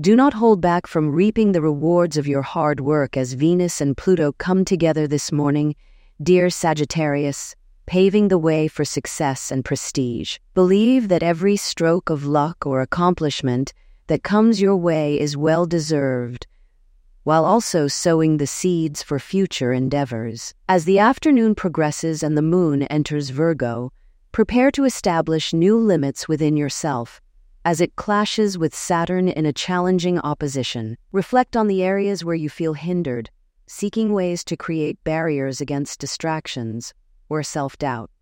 Do not hold back from reaping the rewards of your hard work as Venus and Pluto come together this morning, dear Sagittarius, paving the way for success and prestige. Believe that every stroke of luck or accomplishment that comes your way is well deserved, while also sowing the seeds for future endeavors. As the afternoon progresses and the moon enters Virgo, prepare to establish new limits within yourself as it clashes with Saturn in a challenging opposition. Reflect on the areas where you feel hindered, seeking ways to create barriers against distractions or self doubt.